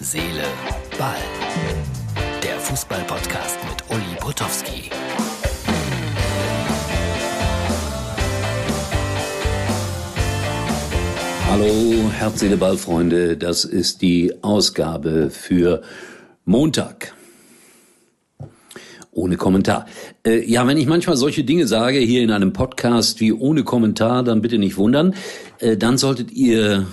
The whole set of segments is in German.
Seele, Ball. Der Fußball-Podcast mit Uli Potowski. Hallo, Herz, Seele, Ball, Freunde. Das ist die Ausgabe für Montag. Ohne Kommentar. Äh, ja, wenn ich manchmal solche Dinge sage hier in einem Podcast wie ohne Kommentar, dann bitte nicht wundern. Äh, dann solltet ihr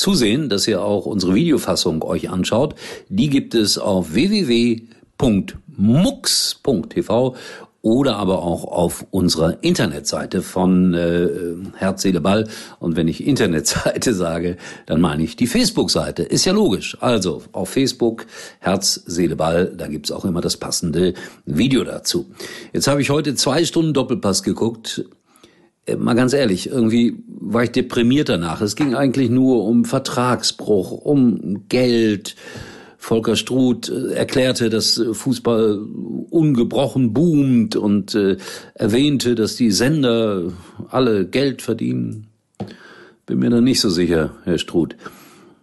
zusehen, dass ihr auch unsere Videofassung euch anschaut. Die gibt es auf www.mux.tv oder aber auch auf unserer Internetseite von äh, Herz, Seele, Ball. Und wenn ich Internetseite sage, dann meine ich die Facebook-Seite. Ist ja logisch. Also auf Facebook Herz, Seele, Ball, da gibt's auch immer das passende Video dazu. Jetzt habe ich heute zwei Stunden Doppelpass geguckt äh, mal ganz ehrlich, irgendwie war ich deprimiert danach. Es ging eigentlich nur um Vertragsbruch, um Geld. Volker Struth äh, erklärte, dass Fußball ungebrochen boomt und äh, erwähnte, dass die Sender alle Geld verdienen. Bin mir da nicht so sicher, Herr Struth.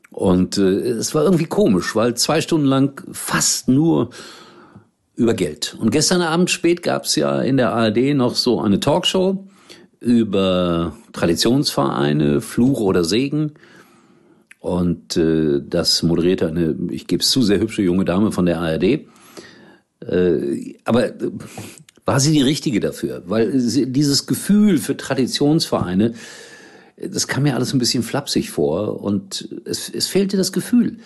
Und äh, es war irgendwie komisch, weil zwei Stunden lang fast nur über Geld. Und gestern Abend spät gab es ja in der ARD noch so eine Talkshow über Traditionsvereine, Fluch oder Segen. Und äh, das moderierte eine, ich gebe es zu, sehr hübsche junge Dame von der ARD. Äh, aber äh, war sie die richtige dafür? Weil sie, dieses Gefühl für Traditionsvereine, das kam mir alles ein bisschen flapsig vor und es, es fehlte das Gefühl.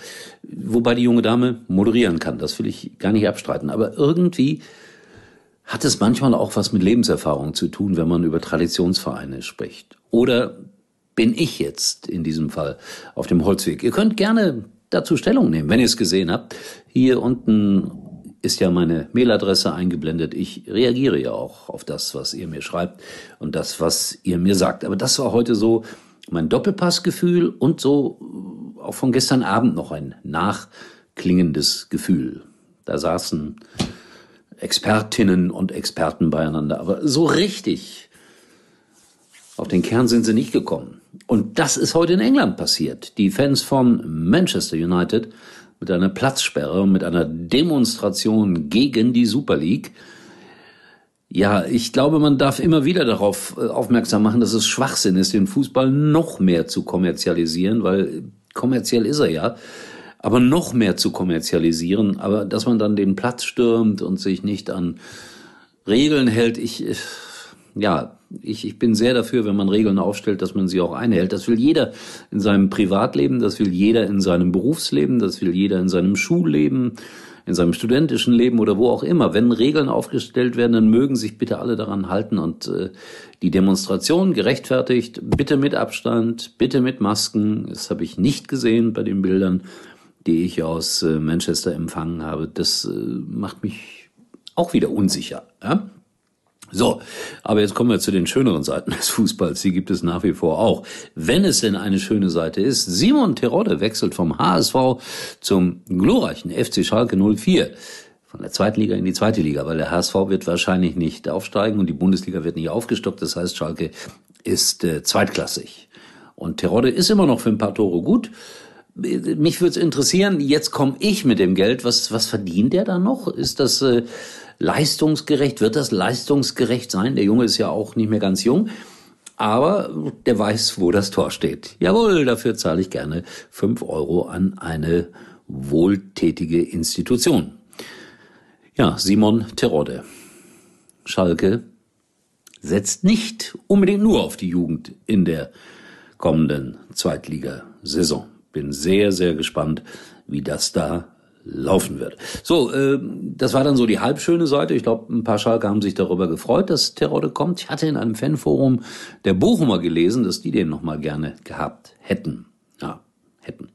Wobei die junge Dame moderieren kann, das will ich gar nicht abstreiten. Aber irgendwie hat es manchmal auch was mit Lebenserfahrung zu tun, wenn man über Traditionsvereine spricht? Oder bin ich jetzt in diesem Fall auf dem Holzweg? Ihr könnt gerne dazu Stellung nehmen, wenn ihr es gesehen habt. Hier unten ist ja meine Mailadresse eingeblendet. Ich reagiere ja auch auf das, was ihr mir schreibt und das, was ihr mir sagt. Aber das war heute so mein Doppelpassgefühl und so auch von gestern Abend noch ein nachklingendes Gefühl. Da saßen Expertinnen und Experten beieinander. Aber so richtig auf den Kern sind sie nicht gekommen. Und das ist heute in England passiert. Die Fans von Manchester United mit einer Platzsperre, mit einer Demonstration gegen die Super League. Ja, ich glaube, man darf immer wieder darauf äh, aufmerksam machen, dass es Schwachsinn ist, den Fußball noch mehr zu kommerzialisieren, weil kommerziell ist er ja aber noch mehr zu kommerzialisieren, aber dass man dann den Platz stürmt und sich nicht an Regeln hält, ich, ja, ich, ich bin sehr dafür, wenn man Regeln aufstellt, dass man sie auch einhält. Das will jeder in seinem Privatleben, das will jeder in seinem Berufsleben, das will jeder in seinem Schulleben, in seinem studentischen Leben oder wo auch immer. Wenn Regeln aufgestellt werden, dann mögen sich bitte alle daran halten und äh, die Demonstration gerechtfertigt, bitte mit Abstand, bitte mit Masken. Das habe ich nicht gesehen bei den Bildern die ich aus äh, Manchester empfangen habe, das äh, macht mich auch wieder unsicher. Ja? So, aber jetzt kommen wir zu den schöneren Seiten des Fußballs. Die gibt es nach wie vor auch. Wenn es denn eine schöne Seite ist, Simon Terodde wechselt vom HSV zum glorreichen FC Schalke 04. Von der zweiten Liga in die zweite Liga, weil der HSV wird wahrscheinlich nicht aufsteigen und die Bundesliga wird nicht aufgestockt. Das heißt, Schalke ist äh, zweitklassig. Und Terodde ist immer noch für ein paar Tore gut mich würde es interessieren, jetzt komme ich mit dem Geld, was, was verdient der da noch? Ist das äh, leistungsgerecht? Wird das leistungsgerecht sein? Der Junge ist ja auch nicht mehr ganz jung, aber der weiß, wo das Tor steht. Jawohl, dafür zahle ich gerne fünf Euro an eine wohltätige Institution. Ja, Simon Terodde. Schalke setzt nicht unbedingt nur auf die Jugend in der kommenden Zweitligasaison bin sehr, sehr gespannt, wie das da laufen wird. So, äh, das war dann so die halbschöne Seite. Ich glaube, ein paar Schalke haben sich darüber gefreut, dass Terodde kommt. Ich hatte in einem Fanforum der Bochumer gelesen, dass die den nochmal gerne gehabt hätten. Ja, hätten.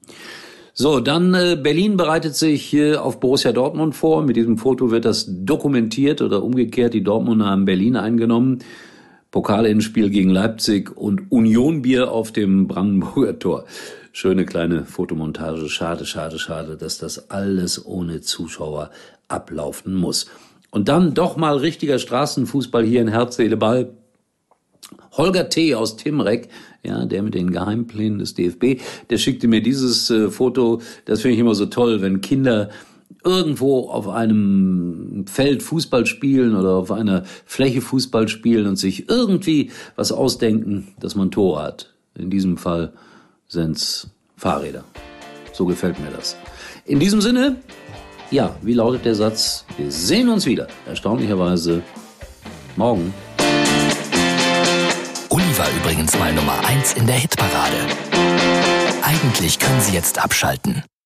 So, dann äh, Berlin bereitet sich äh, auf Borussia Dortmund vor. Mit diesem Foto wird das dokumentiert oder umgekehrt. Die Dortmunder haben Berlin eingenommen. Pokal in Spiel gegen Leipzig und Unionbier auf dem Brandenburger Tor. Schöne kleine Fotomontage. Schade, schade, schade, dass das alles ohne Zuschauer ablaufen muss. Und dann doch mal richtiger Straßenfußball hier in Herz. Holger T. aus Timrek, ja, der mit den Geheimplänen des DFB, der schickte mir dieses äh, Foto. Das finde ich immer so toll, wenn Kinder irgendwo auf einem Feld Fußball spielen oder auf einer Fläche Fußball spielen und sich irgendwie was ausdenken, dass man Tore hat. In diesem Fall sind's Fahrräder. So gefällt mir das. In diesem Sinne, ja, wie lautet der Satz? Wir sehen uns wieder. Erstaunlicherweise morgen. Uli war übrigens mal Nummer 1 in der Hitparade. Eigentlich können Sie jetzt abschalten.